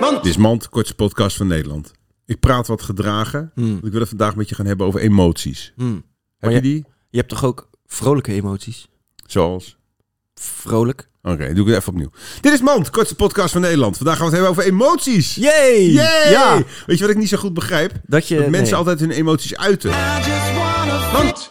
Mand. Dit is Mand, kortste podcast van Nederland. Ik praat wat gedragen. Hmm. want Ik wil het vandaag met je gaan hebben over emoties. Hmm. Heb Maar je je- die? Je hebt toch ook vrolijke emoties? Zoals? Vrolijk? Oké, doe ik het even opnieuw. Dit is Mand, kortste podcast van Nederland. Vandaag gaan we het hebben over emoties. Yay! Yay! Ja, Weet je wat ik niet zo goed begrijp? dat je... Dat mensen nee. altijd hun emoties uiten. Want